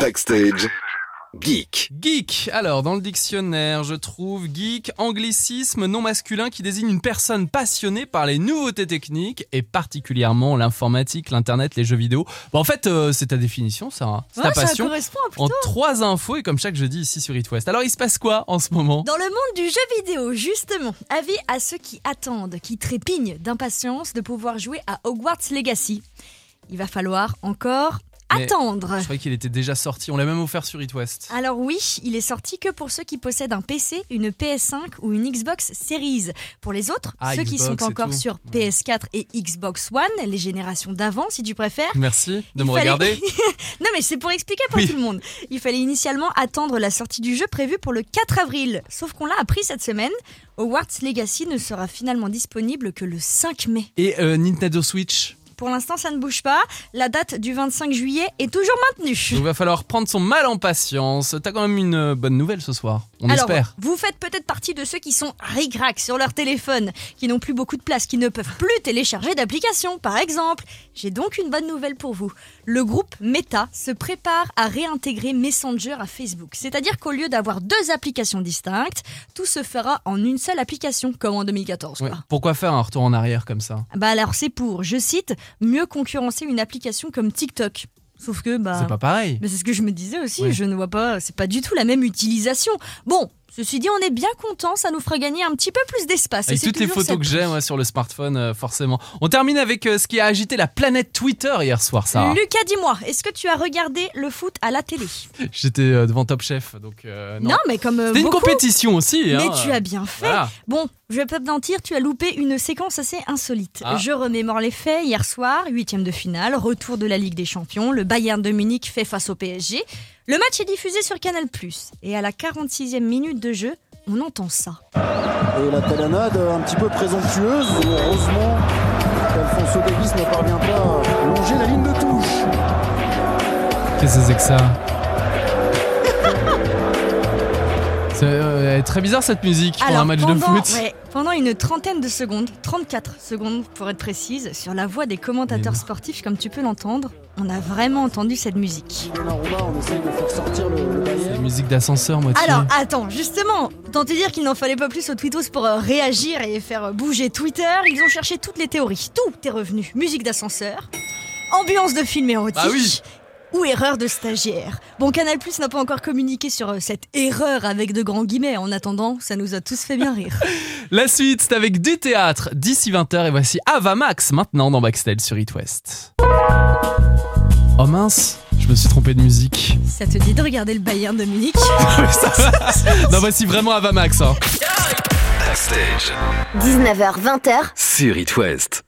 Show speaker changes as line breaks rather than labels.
Backstage. Geek.
Geek. Alors, dans le dictionnaire, je trouve geek, anglicisme non masculin qui désigne une personne passionnée par les nouveautés techniques et particulièrement l'informatique, l'internet, les jeux vidéo. Bon, en fait, euh, c'est ta définition, ça. hein. C'est ta
Ouais, ça
passion.
correspond
En
plutôt.
trois infos et comme chaque jeudi ici sur It West. Alors, il se passe quoi en ce moment?
Dans le monde du jeu vidéo, justement, avis à ceux qui attendent, qui trépignent d'impatience de pouvoir jouer à Hogwarts Legacy. Il va falloir encore
Mais-
attendre.
Je croyais qu'il était déjà sorti. On l'a même offert sur It West.
Alors oui, il est sorti que pour ceux qui possèdent un PC, une PS5 ou une Xbox Series. Pour les autres,
Ah,
ceux qui sont encore sur PS4 et Xbox One, les générations d'avant si tu préfères.
Merci de me
fallait-
regarder.
Non mais c'est pour expliquer pour
Oui.
tout le monde. Il fallait initialement attendre la sortie du jeu prévue pour le 4 avril. Sauf qu'on l'a appris cette semaine. Hogwarts Legacy ne sera finalement disponible que le 5 mai.
Et euh, Nintendo Switch.
Pour l'instant, ça ne bouge pas. La date du 25 juillet est toujours maintenue.
Il va falloir prendre son mal en patience. T'as quand même une euh, bonne nouvelle ce soir. On
Alors,
espère.
vous faites peut-être partie de ceux qui sont ric-rac sur leur téléphone, qui n'ont plus beaucoup de place, qui ne peuvent plus télécharger d'applications, par exemple. J'ai donc une bonne nouvelle pour vous. Le groupe Meta se prépare à réintégrer Messenger à Facebook. C'est-à-dire qu'au lieu d'avoir deux applications distinctes, tout se fera en une seule application, comme en 2014. quoi.
Ouais. Pourquoi faire un retour en arrière comme ça?
Bah alors c'est pour, je cite, mieux concurrencer une application comme TikTok. Sauf que bah
C'est pas pareil.
mais c'est ce que je me disais aussi,
Ouais.
je ne vois pas, c'est pas du tout la même utilisation. Bon, ceci dit, on est bien content, ça nous fera gagner un petit peu plus d'espace. et
Avec toutes les photos que
ça
j'ai sur le smartphone, euh, forcément. On termine avec euh, ce qui a agité la planète Twitter hier soir, ça.
Lucas, dis-moi, est-ce que tu as regardé le foot à la télé?
J'étais euh, devant Top Chef, donc euh, non.
Non, mais comme
C'était une compétition aussi.
Mais
hein.
tu as bien fait.
Voilà.
Bon, je vais pas te mentir, tu as loupé une séquence assez insolite.
Ah.
Je remémore les faits. Hier soir, huitième de finale, retour de la Ligue des Champions. Le Bayern de Munich fait face au PSG. Le match est diffusé sur Canal+. Et à la 46e minute de jeu, on entend ça.
Et la talonnade un petit peu présomptueuse. Heureusement qu'Alfonso Davis ne parvient pas à longer la ligne de touche.
Qu'est-ce que c'est que ça? Est très bizarre cette musique pour un match
pendant,
de foot.
ouais, pendant une trentaine de secondes, 34 secondes pour être précise, sur la voix des commentateurs sportifs, comme tu peux l'entendre, on a vraiment entendu cette musique.
C'est musique d'ascenseur, moitié.
Alors, attends, justement, tant te dire qu'il n'en fallait pas plus aux tweetos pour euh, réagir et faire euh, bouger Twitter. Ils ont cherché toutes les théories. Tout est revenu. Musique d'ascenseur, ambiance de film érotique.
Ah oui.
Ou erreur de stagiaire. Bon, Canal Plus n'a pas encore communiqué sur euh, cette erreur avec de grands guillemets. En attendant, ça nous a tous fait bien rire.
La suite, c'est avec du théâtre d'ici 20h et voici Ava Max maintenant dans Backstage sur It West. Oh mince, je me suis trompé de musique.
Ça te dit de regarder le Bayern de Munich
non, voici vraiment Ava Max. hein.
Backstage.
19h20h,
Sur It West.